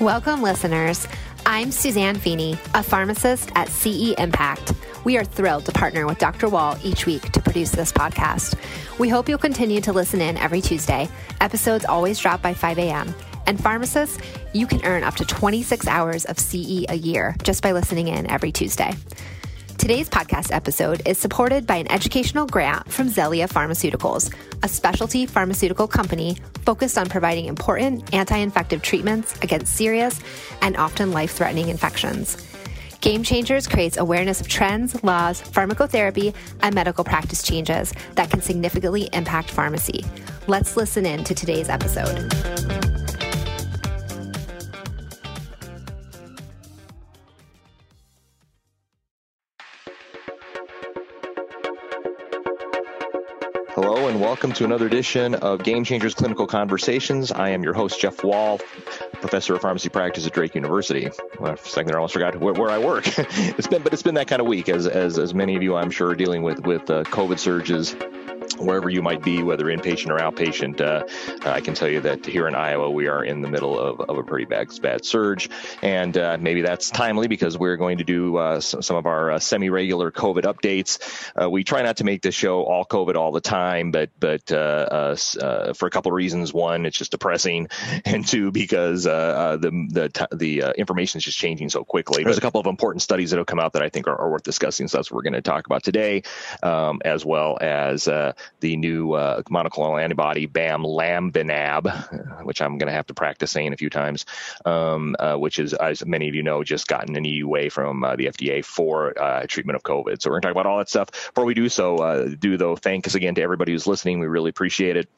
Welcome, listeners. I'm Suzanne Feeney, a pharmacist at CE Impact. We are thrilled to partner with Dr. Wall each week to produce this podcast. We hope you'll continue to listen in every Tuesday. Episodes always drop by 5 a.m. And pharmacists, you can earn up to 26 hours of CE a year just by listening in every Tuesday. Today's podcast episode is supported by an educational grant from Xellia Pharmaceuticals, a specialty pharmaceutical company focused on providing important anti infective treatments against serious and often life threatening infections. Game Changers creates awareness of trends, laws, pharmacotherapy, and medical practice changes that can significantly impact pharmacy. Let's listen in to today's episode. Hello, and welcome to another edition of Game Changers Clinical Conversations. I am your host, Jeff Wall, professor of pharmacy practice at Drake University. Well, for a second there, I almost forgot where, where I work. it's been, but it's been that kind of week, as as, as many of you, I'm sure, are dealing with with uh, COVID surges wherever you might be, whether inpatient or outpatient, uh, I can tell you that here in Iowa, we are in the middle of, of a pretty bad, bad surge. And uh, maybe that's timely because we're going to do uh, some of our uh, semi regular COVID updates. Uh, we try not to make the show all COVID all the time, but but uh, for a couple of reasons. One, it's just depressing, and two, because the the, the information is just changing so quickly. There's a couple of important studies that have come out that I think are, are worth discussing. So that's what we're going to talk about today, um, as well as the new uh, monoclonal antibody bamlanivimab, which I'm going to have to practice saying a few times, um, uh, which is, as many of you know, just gotten an EUA from uh, the FDA for uh, treatment of COVID. So we're going to talk about all that stuff. Before we do so, uh, do though, thanks again to everybody who's listening. We really appreciate it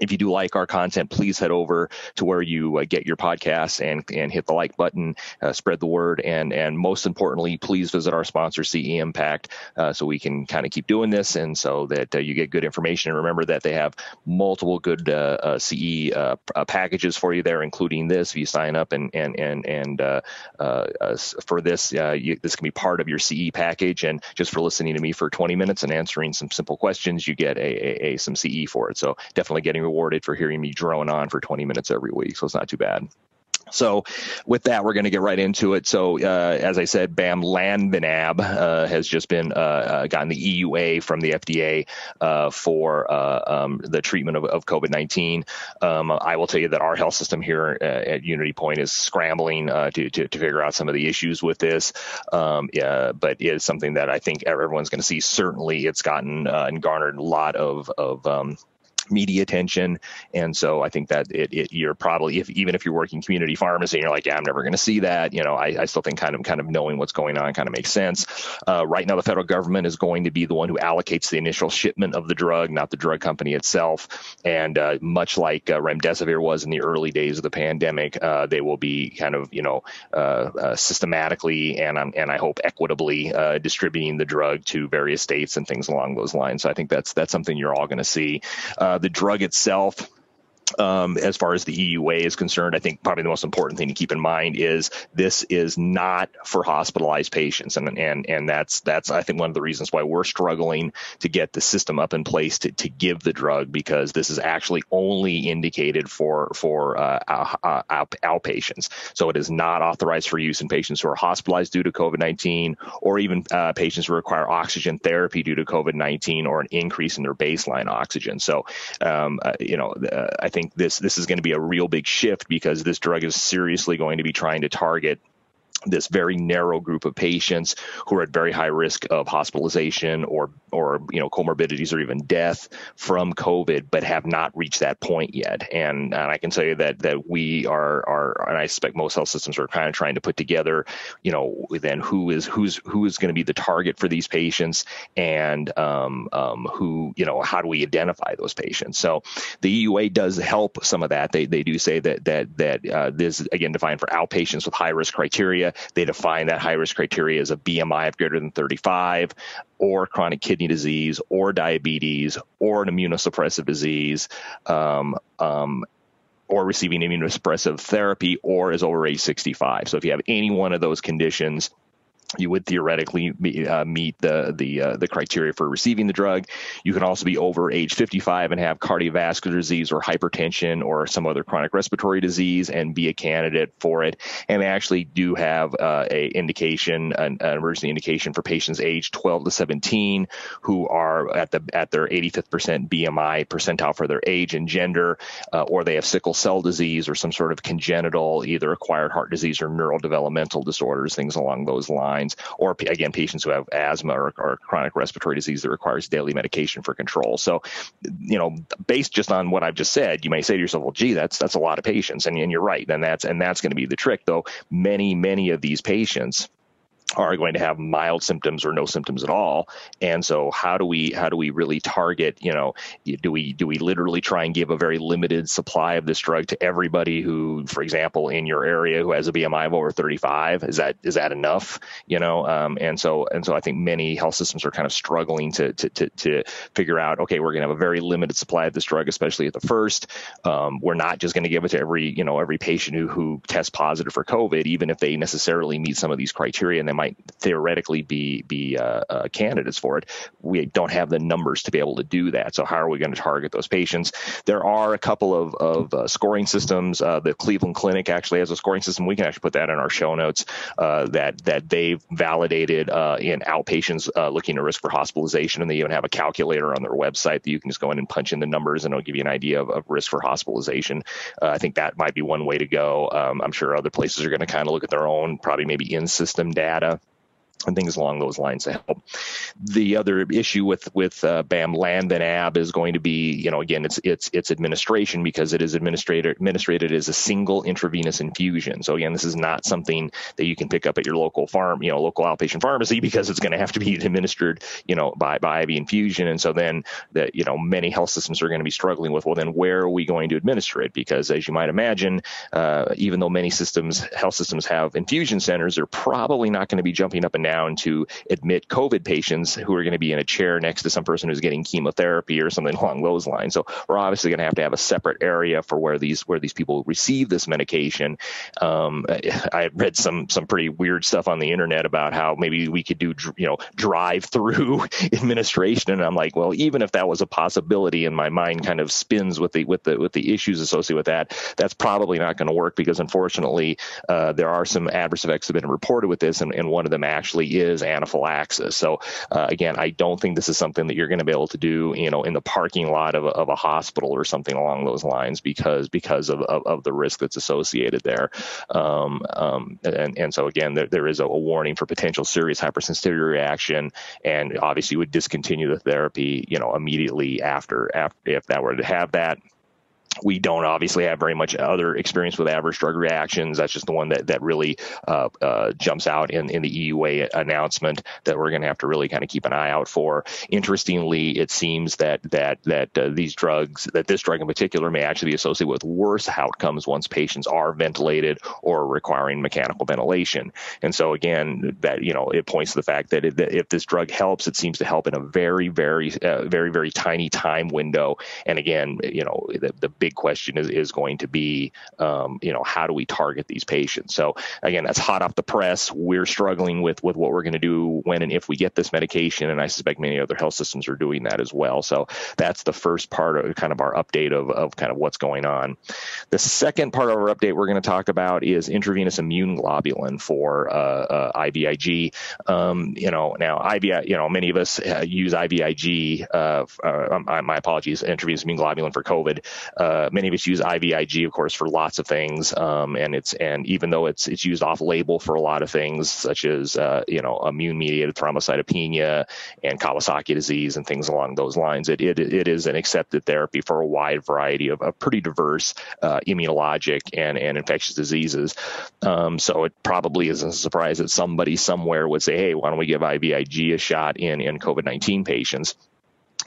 if you do like our content, please head over to where you uh, get your podcasts and and hit the like button, uh, spread the word, and and most importantly, please visit our sponsor CE Impact uh, so we can kind of keep doing this and so that uh, you get good information. And remember that they have multiple good uh, uh, CE packages for you there, including this. If you sign up and and and and for this, you, this can be part of your CE package. And just for listening to me for 20 minutes and answering some simple questions, you get a, a, a some CE for it. So definitely getting rewarded for hearing me drone on for 20 minutes every week. So it's not too bad. So, with that, we're going to get right into it. So, uh, as I said, Bam bamlanivimab uh, has just been uh, uh gotten the EUA from the FDA uh, for uh, um, the treatment of, of COVID nineteen. Um, I will tell you that our health system here at Unity Point is scrambling to, to, to figure out some of the issues with this. Um, yeah, but it is something that I think everyone's going to see. Certainly, it's gotten and garnered a lot of of um, media attention. And so I think that it, it, you're probably, if even if you're working community pharmacy and you're like, yeah, I'm never going to see that, you know, I, I, still think kind of kind of knowing what's going on kind of makes sense. Uh, right now, the federal government is going to be the one who allocates the initial shipment of the drug, not the drug company itself. And uh, much like uh, remdesivir was in the early days of the pandemic, uh, they will be kind of, you know, uh, uh, systematically and um, and I hope equitably distributing the drug to various states and things along those lines. So I think that's that's something you're all going to see. Uh, the drug itself um, as far as the EUA is concerned, I think probably the most important thing to keep in mind is this is not for hospitalized patients, and and and that's that's I think one of the reasons why we're struggling to get the system up in place to, to give the drug because this is actually only indicated for for uh, out, outpatients. So it is not authorized for use in patients who are hospitalized due to COVID nineteen, or even uh, patients who require oxygen therapy due to COVID nineteen, or an increase in their baseline oxygen. So um, uh, you know uh, I think this this is going to be a real big shift because this drug is seriously going to be trying to target this very narrow group of patients who are at very high risk of hospitalization or or you know comorbidities or even death from COVID, but have not reached that point yet. And, and I can you that that we are are and I suspect most health systems are kind of trying to put together, you know, then who is who's who is going to be the target for these patients and um, um, who you know how do we identify those patients? So the EUA does help some of that. They they do say that that that uh, this again defined for outpatients with high risk criteria they define that high risk criteria as a BMI of greater than 35, or chronic kidney disease, or diabetes, or an immunosuppressive disease. Um, um, or receiving immunosuppressive therapy, or is over age 65. So if you have any one of those conditions, you would theoretically uh, meet the the uh, the criteria for receiving the drug. You can also be over age 55 and have cardiovascular disease or hypertension or some other chronic respiratory disease and be a candidate for it. And they actually do have uh, a indication, an, an, emergency indication for patients aged 12 to 17 who are at the at their 85th percent BMI percentile for their age and gender, uh, or they have sickle cell disease or some sort of congenital, either acquired heart disease or neurodevelopmental disorders, things along those lines or again, patients who have asthma or, or chronic respiratory disease that requires daily medication for control. So, you know, based just on what I've just said, you may say to yourself, well, gee, that's that's a lot of patients, and, and you're right. And that's and that's going to be the trick, though. Many many of these patients are going to have mild symptoms or no symptoms at all. And so how do we how do we really target you know do we do we literally try and give a very limited supply of this drug to everybody who for example in your area who has a bmi of over 35 is that is that enough? You know um, and so and so i think many health systems are kind of struggling to to to, to figure out okay we're going to have a very limited supply of this drug especially at the first. Um, we're not just going to give it to every you know every patient who who tests positive for covid even if they necessarily meet some of these criteria and they might theoretically be be uh, uh, candidates for it. We don't have the numbers to be able to do that. So how are we going to target those patients? There are a couple of, of uh, scoring systems. Uh, the Cleveland Clinic actually has a scoring system. We can actually put that in our show notes uh, that that they've validated uh, in outpatients looking at risk for hospitalization, and they even have a calculator on their website that you can just go in and punch in the numbers, and it'll give you an idea of, of risk for hospitalization. I think that might be one way to go. Um, I'm sure other places are going to kind of look at their own, probably maybe in system data and things along those lines to help. The other issue with with uh, AB is going to be, you know, again, it's it's it's administration because it is administrated administrated as a single intravenous infusion. So again, this is not something that you can pick up at your local farm, you know, local outpatient pharmacy because it's going to have to be administered, you know, by by IV infusion. And so then that you know many health systems are going to be struggling with, well, then where are we going to administer it? Because as you might imagine, uh, even though many systems health systems have infusion centers, they're probably not going to be jumping up and down to admit COVID patients who are going to be in a chair next to some person who's getting chemotherapy or something along those lines. So we're obviously going to have to have a separate area for where these where these people receive this medication. Um, I read some some pretty weird stuff on the internet about how maybe we could do you know drive through administration, and I'm like, well, even if that was a possibility, and my mind kind of spins with the with the with the issues associated with that, that's probably not going to work because unfortunately uh, there are some adverse effects that have been reported with this, and, and one of them actually actually is anaphylaxis. So uh, again, I don't think this is something that you're going to be able to do, you know, in the parking lot of a, of a hospital or something along those lines because because of, of, of the risk that's associated there. Um, um, and, and so again, there, there is a, warning for potential serious hypersensitivity reaction, and obviously would discontinue the therapy, you know, immediately after, after if that were to have that we don't obviously have very much other experience with adverse drug reactions. That's just the one that that really uh, uh, jumps out in, in the EUA announcement that we're going to have to really kind of keep an eye out for. Interestingly, it seems that that that uh, these drugs, that this drug in particular, may actually be associated with worse outcomes once patients are ventilated or requiring mechanical ventilation. And so again, that you know it points to the fact that, it, that if this drug helps, it seems to help in a very very uh, very very tiny time window. And again, you know the, the big question is, is going to be, um, you know, how do we target these patients? So again, that's hot off the press. We're struggling with with what we're going to do when and if we get this medication, and I suspect many other health systems are doing that as well. So that's the first part of kind of our update of, of kind of what's going on. The second part of our update we're going to talk about is intravenous immune globulin for uh, uh, IVIG. Um, you know, now IVI, you know, many of us uh, use IVIG. Uh, uh, my apologies, intravenous immune globulin for COVID. Uh, many of us use IVIG, of course, for lots of things, um, and it's and even though it's it's used off label for a lot of things, such as uh, you know immune mediated thrombocytopenia and Kawasaki disease and things along those lines, it it, it is an accepted therapy for a wide variety of, of pretty diverse uh, immunologic and and infectious diseases. Um, so it probably isn't a surprise that somebody somewhere would say, hey, why don't we give IVIG a shot in in COVID nineteen patients?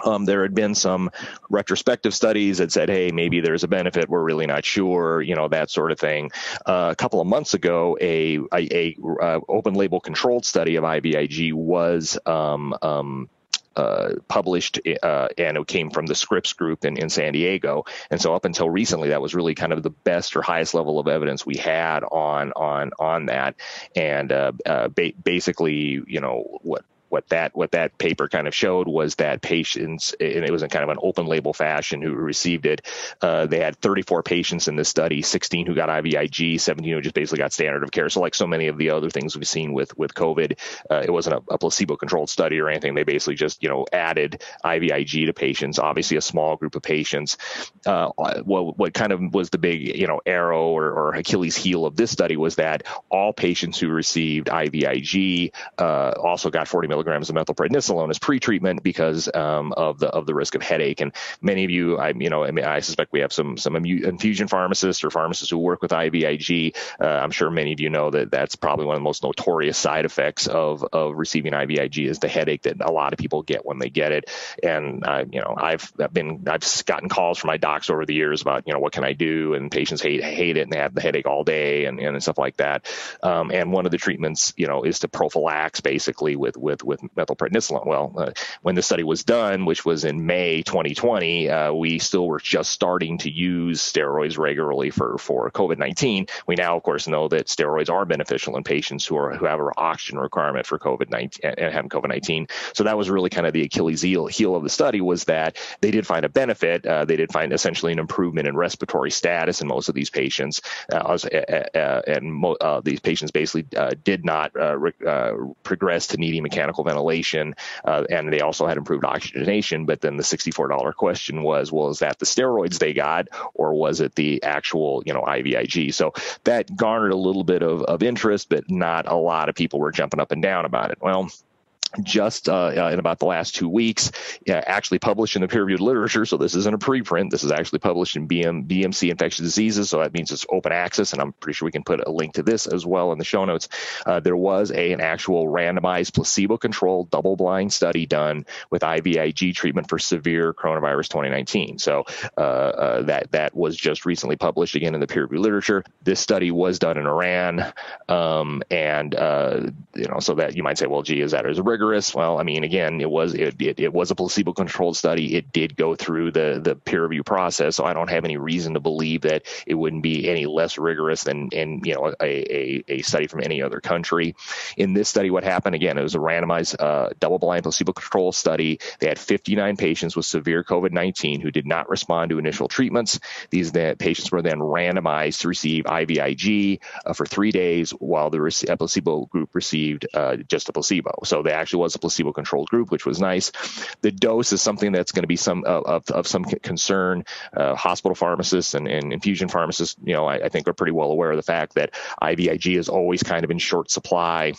Um, there had been some retrospective studies that said, "Hey, maybe there's a benefit. We're really not sure," you know, that sort of thing. Uh, a couple of months ago, a, a, a uh, open label controlled study of IVIG was um, um, uh, published, uh, and it came from the Scripps group in, in San Diego. And so up until recently, that was really kind of the best or highest level of evidence we had on on on that. And uh, uh, ba- basically, you know what what that what that paper kind of showed was that patients, and it was in kind of an open label fashion, who received it. Uh, they had 34 patients in this study, 16 who got IVIG, 17 who just basically got standard of care. So like so many of the other things we've seen with with COVID, uh, it wasn't a, a placebo controlled study or anything. They basically just you know added IVIG to patients. Obviously, a small group of patients. Uh, what what kind of was the big you know arrow or, or Achilles heel of this study was that all patients who received IVIG uh, also got 40 milligrams milligrams of methylprednisolone as pretreatment because um, of the of the risk of headache. And many of you, I you know, I, mean, I suspect we have some some infusion pharmacists or pharmacists who work with IVIG. Uh, I'm sure many of you know that that's probably one of the most notorious side effects of of receiving IVIG is the headache that a lot of people get when they get it. And uh, you know, I've been I've gotten calls from my docs over the years about you know what can I do, and patients hate hate it and they have the headache all day and, and stuff like that. Um, and one of the treatments, you know, is to prophylax basically with with with methylprednisolone. Well, uh, when the study was done, which was in May 2020, uh, we still were just starting to use steroids regularly for for COVID-19. We now, of course, know that steroids are beneficial in patients who are who have an oxygen requirement for COVID-19 and having COVID-19. So that was really kind of the Achilles heel, heel of the study was that they did find a benefit. Uh, they did find essentially an improvement in respiratory status in most of these patients, uh, uh, uh, and mo- these patients basically did not re- progress to needing mechanical mechanical ventilation, uh, and they also had improved oxygenation. But then the $64 question was, well, is that the steroids they got, or was it the actual, you know, IVIG? So that garnered a little bit of, of interest, but not a lot of people were jumping up and down about it. Well, just uh, uh, in about the last two weeks, actually published in the peer-reviewed literature. So this isn't a preprint. This is actually published in BM, BMC Infectious Diseases. So that means it's open access, and I'm pretty sure we can put a link to this as well in the show notes. Uh, there was a, an actual randomized, placebo-controlled, double-blind study done with IVIG treatment for severe coronavirus 2019. So uh, uh, that that was just recently published again in the peer-reviewed literature. This study was done in Iran, um, and uh, you know, so that you might say, well, gee, is that as a rigorous? Well, I mean, again, it was it, it, it was a placebo controlled study. It did go through the the peer review process, so I don't have any reason to believe that it wouldn't be any less rigorous than in you know a, a, a study from any other country. In this study, what happened again? It was a randomized uh, double blind placebo controlled study. They had 59 patients with severe COVID 19 who did not respond to initial treatments. These the patients were then randomized to receive IVIG uh, for three days, while the placebo group received uh, just a placebo. So they actually actually was a placebo controlled group, which was nice. The dose is something that's going to be some uh, of, of some concern. Uh, hospital pharmacists and, and, infusion pharmacists, you know, I, I think are pretty well aware of the fact that IVIG is always kind of in short supply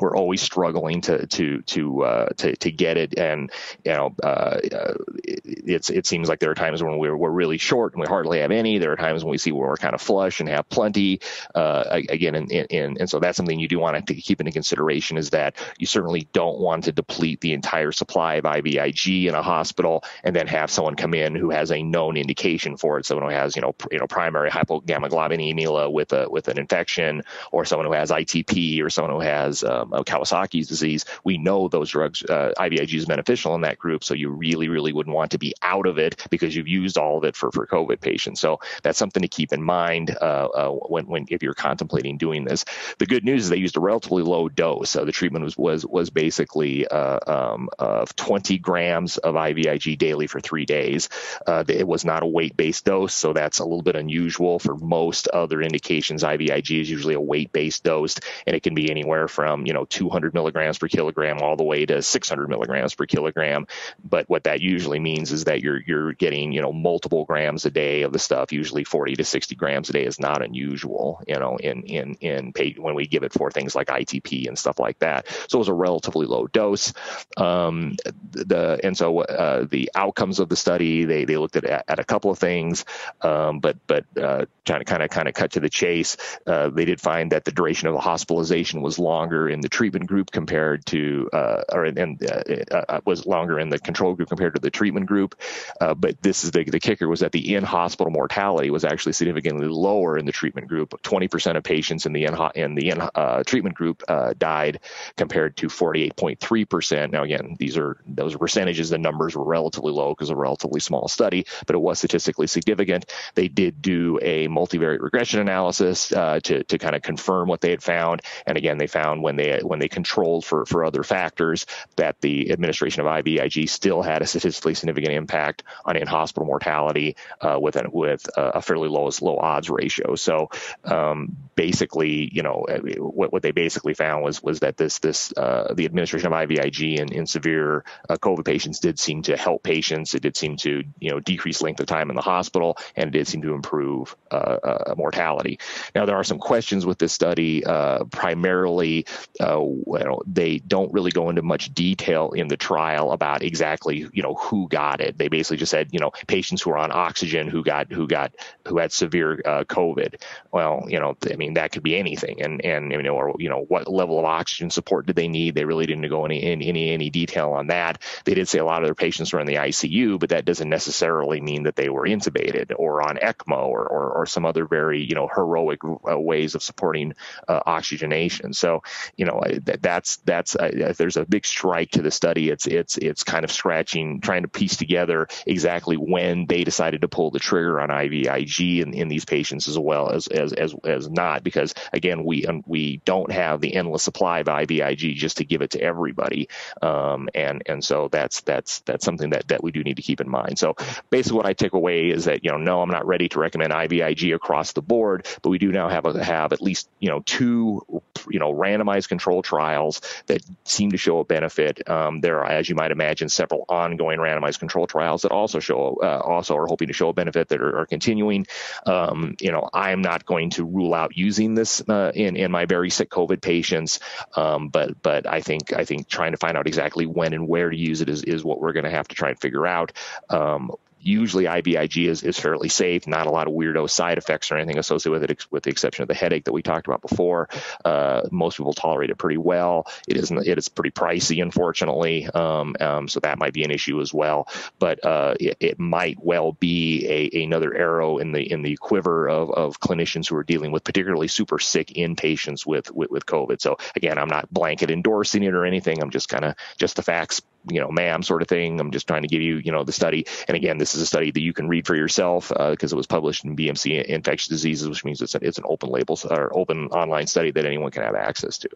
we're always struggling to to to uh, to, to get it, and you know, uh, uh, it's it seems like there are times when we're we're really short and we hardly have any. There are times when we see where we're kind of flush and have plenty. Uh, again, and, and and so that's something you do want to keep into consideration is that you certainly don't want to deplete the entire supply of IVIG in a hospital and then have someone come in who has a known indication for it. Someone who has you know pr- you know primary hypogammaglobulinemia with a with an infection, or someone who has ITP, or someone who has uh, um, Kawasaki's disease, we know those drugs, uh, IVIG is beneficial in that group. So you really, really wouldn't want to be out of it because you've used all of it for, for COVID patients. So that's something to keep in mind uh, uh, when, when if you're contemplating doing this. The good news is they used a relatively low dose. So the treatment was was was basically uh, um, of 20 grams of IVIG daily for three days. Uh, it was not a weight-based dose, so that's a little bit unusual for most other indications. IVIG is usually a weight-based dose, and it can be anywhere from you know 200 milligrams per kilogram all the way to 600 milligrams per kilogram. But what that usually means is that you're you're getting you know multiple grams a day of the stuff. Usually 40 to 60 grams a day is not unusual. You know, in in in pay, when we give it for things like ITP and stuff like that. So it was a relatively low dose. Um, the and so uh, the outcomes of the study they they looked at at a couple of things, um, but but uh, trying to kind of kind of cut to the chase, uh, they did find that the duration of the hospitalization was longer in the treatment group compared to, uh, or and uh, uh, was longer in the control group compared to the treatment group. Uh, but this is the, the kicker was that the in-hospital mortality was actually significantly lower in the treatment group. 20% of patients in the in, in the in, uh, treatment group died compared to 48.3%. Now, again, these are those percentages. The numbers were relatively low because a relatively small study, but it was statistically significant. They did do a multivariate regression analysis to to kind of confirm what they had found, and again, they found when they when they controlled for for other factors that the administration of IVIG still had a statistically significant impact on in-hospital mortality uh, with a, with a fairly low low odds ratio. So um, basically, you know, uh, what, what they basically found was was that this this uh, the administration of IVIG in, in severe uh, COVID patients did seem to help patients. It did seem to you know decrease length of time in the hospital, and it did seem to improve uh, uh, mortality. Now there are some questions with this study. primarily, well, they don't really go into much detail in the trial about exactly you know who got it. They basically just said you know patients who are on oxygen who got who got who had severe uh, COVID. Well, you know, I mean that could be anything, and and you know, or you know, what level of oxygen support did they need? They really didn't go any any any detail on that. They did say a lot of their patients were in the ICU, but that doesn't necessarily mean that they were intubated or on ECMO or or, or some other very you know heroic uh, ways of supporting uh, oxygenation. So you know that, that's that's uh, if there's a big strike to the study, it's it's it's kind of scratching, trying to piece together exactly when they decided to pull the trigger on IVIG in, in these patients as well as as as, as not, because again we um, we don't have the endless supply of IVIG just to give it to everybody, um, and and so that's that's that's something that that we do need to keep in mind. So basically, what I take away is that you know no, I'm not ready to recommend IVIG across the board, but we do now have a, have at least you know two you know randomized control trials that seem to show a benefit. Um, there are, as you might imagine, several ongoing randomized control trials that also show uh, also are hoping to show a benefit that are, are continuing. Um, you know, I am not going to rule out using this uh, in in my very sick COVID patients, um, but but I think I think trying to find out exactly when and where to use it is is what we're going to have to try and figure out. Usually IVIG is, is fairly safe, not a lot of weirdo side effects or anything associated with it, with the exception of the headache that we talked about before. Uh, most people tolerate it pretty well. It isn't, it is pretty pricey, unfortunately. Um, um, so that might be an issue as well, but, uh, it, it, might well be a, another arrow in the, in the quiver of, of clinicians who are dealing with particularly super sick inpatients with, with, with COVID. So again, I'm not blanket endorsing it or anything. I'm just kind of just the facts you know, ma'am sort of thing. I'm just trying to give you, you know, the study. And again, this is a study that you can read for yourself because uh, it was published in BMC Infectious Diseases, which means it's, a, it's an open label or open online study that anyone can have access to.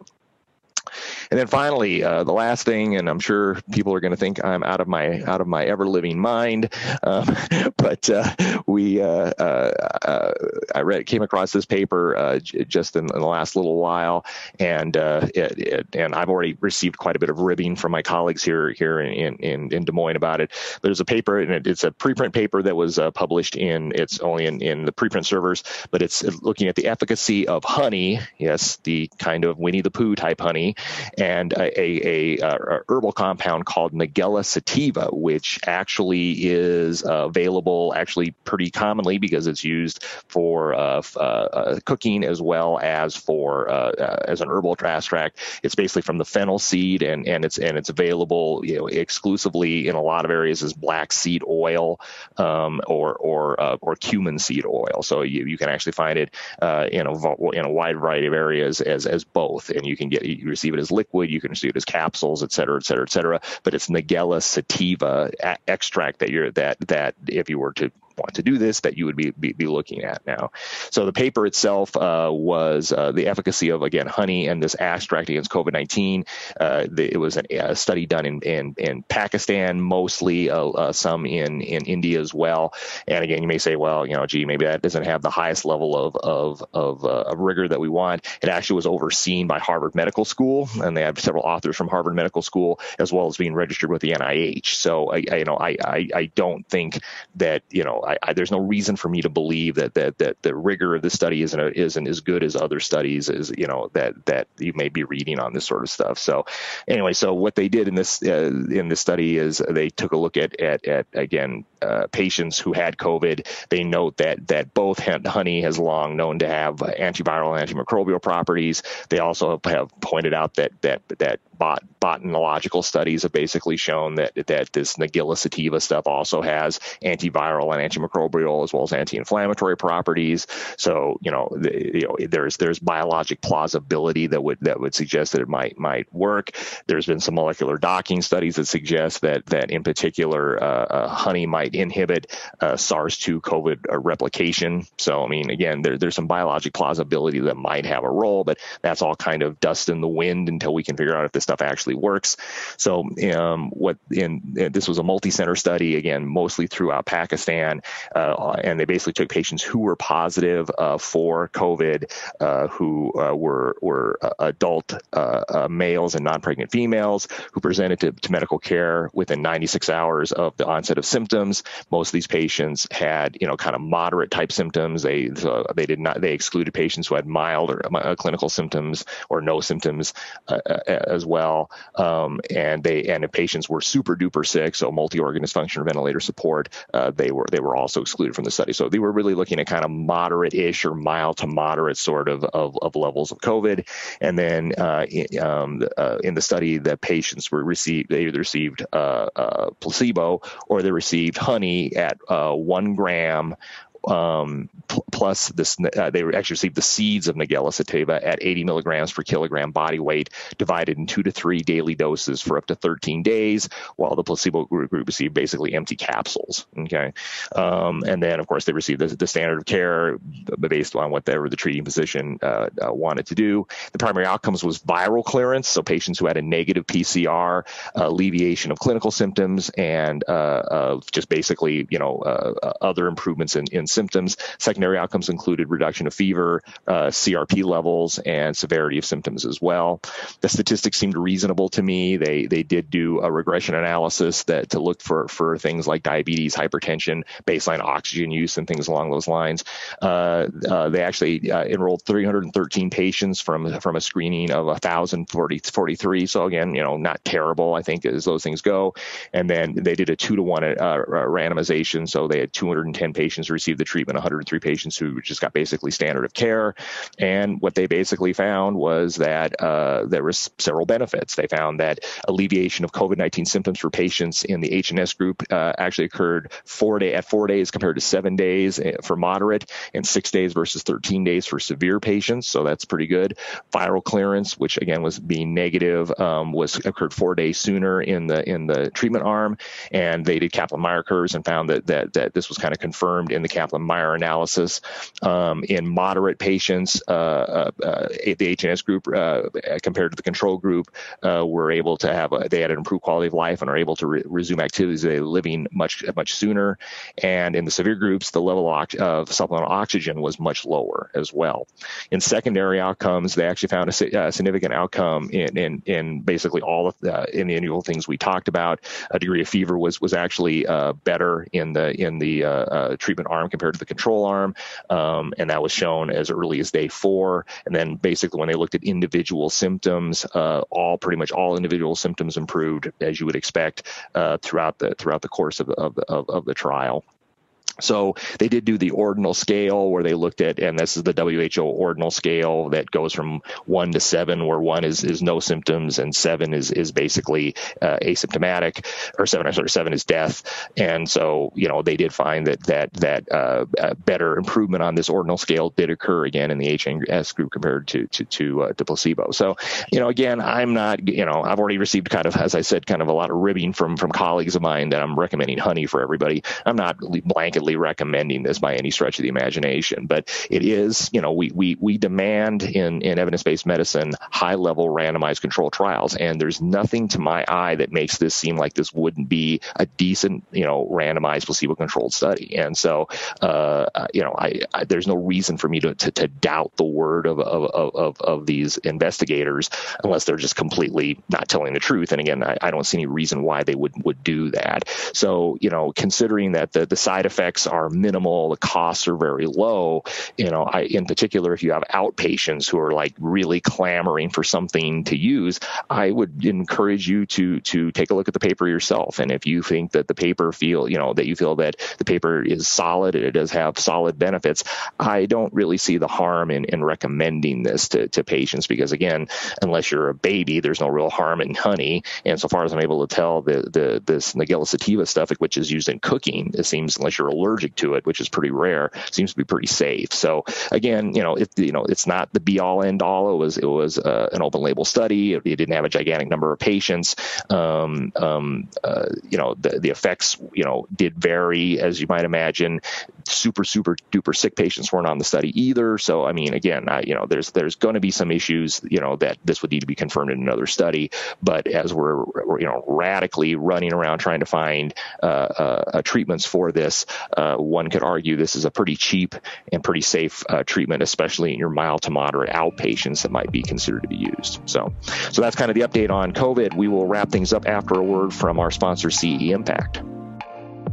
And then finally, uh, the last thing, and I'm sure people are going to think I'm out of my out of my ever living mind, um, but uh, we uh, uh, uh, I read came across this paper j- just in, in, the last little while, and it, it, and I've already received quite a bit of ribbing from my colleagues here here in in, in Des Moines about it. There's a paper, and it, it's a preprint paper that was published in it's only in, in the preprint servers, but it's looking at the efficacy of honey, yes, the kind of Winnie the Pooh type honey, and a, a, a, herbal compound called Nigella sativa, which actually is uh, available actually pretty commonly because it's used for uh, uh, uh, cooking as well as for uh, uh, as an herbal extract. It's basically from the fennel seed, and, and it's and it's available you know exclusively in a lot of areas as black seed oil um, or or or cumin seed oil. So you, you can actually find it in a in a wide variety of areas as as both, and you can get you receive it as liquid liquid. You can receive it as capsules, et cetera, et cetera, et cetera. But it's Nigella sativa extract that you're that that if you were to want to do this that you would be, be, be looking at now. So the paper itself uh, was uh, the efficacy of, again, honey and this abstract against COVID 19. Uh, it was an, a study done in, in, in Pakistan, mostly uh, uh, some in, in India as well. And again, you may say, well, you know, gee, maybe that doesn't have the highest level of, of, of, uh, of rigor that we want. It actually was overseen by Harvard Medical School, and they have several authors from Harvard Medical School, as well as being registered with the NIH. So, I, I you know, I, I, I don't think that, you know, I, I, there's no reason for me to believe that that that the rigor of the study isn't isn't as good as other studies as you know that that you may be reading on this sort of stuff. So anyway, so what they did in this uh, in this study is they took a look at at, at again uh, patients who had COVID. They note that that both honey has long known to have antiviral and antimicrobial properties. They also have pointed out that that that bot, botanical studies have basically shown that that this Nigella sativa stuff also has antiviral and antimicrobial as well as anti-inflammatory properties. So you know, the, you know, there's there's biologic plausibility that would that would suggest that it might might work. There's been some molecular docking studies that suggest that that in particular uh, uh, honey might inhibit uh, SARS-2 COVID uh, replication. So I mean, again, there, there's some biologic plausibility that might have a role, but that's all kind of dust in the wind until we can figure out if this stuff actually works. So, um, what in this was a multi-center study again, mostly throughout Pakistan, uh, and they basically took patients who were positive uh, for COVID, uh, who uh, were were uh, adult uh, males and non-pregnant females who presented to, to medical care within 96 hours of the onset of symptoms. Most of these patients had, you know, kind of moderate type symptoms. They they did not they excluded patients who had mild or clinical symptoms or no symptoms as well. Um, and they and if patients were super duper sick, so multi-organ dysfunction or ventilator support, uh, they were they were also excluded from the study. So they were really looking at kind of moderate-ish or mild to moderate sort of of, of levels of COVID. And then uh, in, um, uh, in the study, the patients were received they either received uh, uh, placebo or they received honey at uh, one gram um, plus this, uh, they actually received the seeds of Nigella sativa at 80 milligrams per kilogram body weight, divided in two to three daily doses for up to 13 days, while the placebo group received basically empty capsules. Okay, um, and then of course they received the, the, standard of care based on whatever the treating physician uh, uh, wanted to do. The primary outcomes was viral clearance, so patients who had a negative PCR, alleviation of clinical symptoms, and uh, just basically you know uh, other improvements in, in symptoms. Secondary outcomes included reduction of fever, uh, CRP levels, and severity of symptoms as well. The statistics seemed reasonable to me. They they did do a regression analysis that to look for for things like diabetes, hypertension, baseline oxygen use, and things along those lines. Uh, uh, they actually uh, enrolled 313 patients from from a screening of 1,043. So again, you know, not terrible, I think, as those things go. And then they did a two to one uh, randomization. So they had 210 patients receive the treatment, 103 patients who just got basically standard of care. And what they basically found was that uh, there was several benefits. They found that alleviation of COVID-19 symptoms for patients in the HNS group uh, actually occurred four day at four days compared to seven days eh, for moderate, and six days versus 13 days for severe patients. So that's pretty good. Viral clearance, which again was being negative, um, was occurred four days sooner in the in the treatment arm, and they did Kaplan-Meier curves and found that that that this was kind of confirmed in the Kaplan-Meier analysis um, in moderate patients. Uh, uh, uh the HNS group uh, compared to the control group uh, were able to have a, they had an improved quality of life and are able to re- resume activities they living much much sooner. And in the severe groups, the level of, supplemental oxygen was much lower as well. In secondary outcomes, they actually found a, a significant outcome in, in, in basically all of the in the annual things we talked about. A degree of fever was was actually better in the in the treatment arm compared to the control arm, um, and that was shown as early as day four. And then basically, when they looked at individual symptoms, uh, all pretty much all individual symptoms improved as you would expect uh, throughout the throughout the course of of of, of the trial. So they did do the ordinal scale where they looked at, and this is the WHO ordinal scale that goes from one to seven, where one is, is no symptoms and seven is, is basically uh, asymptomatic, or seven, I'm sorry, seven is death. And so, you know, they did find that that that uh, better improvement on this ordinal scale did occur again in the HNS group compared to to to, uh, to placebo. So, you know, again, I'm not, you know, I've already received kind of, as I said, kind of a lot of ribbing from from colleagues of mine that I'm recommending honey for everybody. I'm not blanketly recommending this by any stretch of the imagination, but it is, you know, we we we demand in in evidence-based medicine high level randomized control trials, and there's nothing to my eye that makes this seem like this wouldn't be a decent, you know, randomized placebo-controlled study. And so, uh, you know, I, I, there's no reason for me to, to, to doubt the word of, of, of, of these investigators unless they're just completely not telling the truth. And again, I, I don't see any reason why they would would do that. So, you know, considering that the the side effects effects are minimal, the costs are very low. You know, I, in particular, if you have outpatients who are like really clamoring for something to use, I would encourage you to to take a look at the paper yourself. And if you think that the paper feel, you know, that you feel that the paper is solid, and it does have solid benefits, I don't really see the harm in, in recommending this to, to patients because again, unless you're a baby, there's no real harm in honey. And so far as I'm able to tell, the the this Nigella sativa stuff, which is used in cooking, it seems unless you're allergic to it, which is pretty rare, seems to be pretty safe. So again, you know, it you know, it's not the be all end all. It was it was uh, an open label study. It, it, didn't have a gigantic number of patients. Um, um, uh, you know, the the effects you know did vary as you might imagine. Super super duper sick patients weren't on the study either. So I mean, again, I, you know, there's there's going to be some issues, you know, that this would need to be confirmed in another study. But as we're, we're you know radically running around trying to find uh, uh, treatments for this, uh, one could argue this is a pretty cheap and pretty safe uh, treatment, especially in your mild to moderate outpatients that might be considered to be used. So, so that's kind of the update on COVID. We will wrap things up after a word from our sponsor, CE Impact.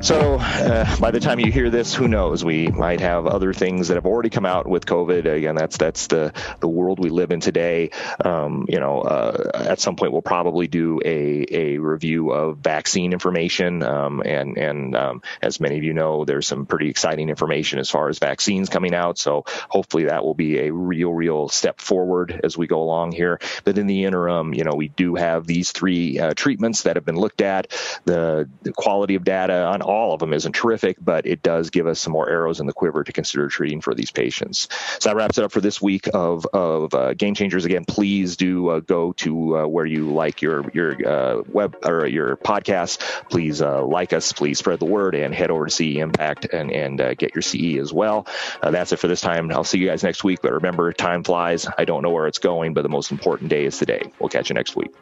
So uh, by the time you hear this, who knows? We might have other things that have already come out with COVID. Again, that's that's the the world we live in today. Um, you know, uh, at some point we'll probably do a, a review of vaccine information. Um, and and um, as many of you know, there's some pretty exciting information as far as vaccines coming out. So hopefully that will be a real real step forward as we go along here. But in the interim, you know, we do have these three uh, treatments that have been looked at. The, the quality of data on all of them isn't terrific, but it does give us some more arrows in the quiver to consider treating for these patients. So that wraps it up for this week of, of uh, Game Changers. Again, please do uh, go to uh, where you like your your uh, web or your podcast. Please uh, like us. Please spread the word and head over to CE Impact and and uh, get your CE as well. that's it for this time. I'll see you guys next week. But remember, time flies. I don't know where it's going, but the most important day is today. We'll catch you next week.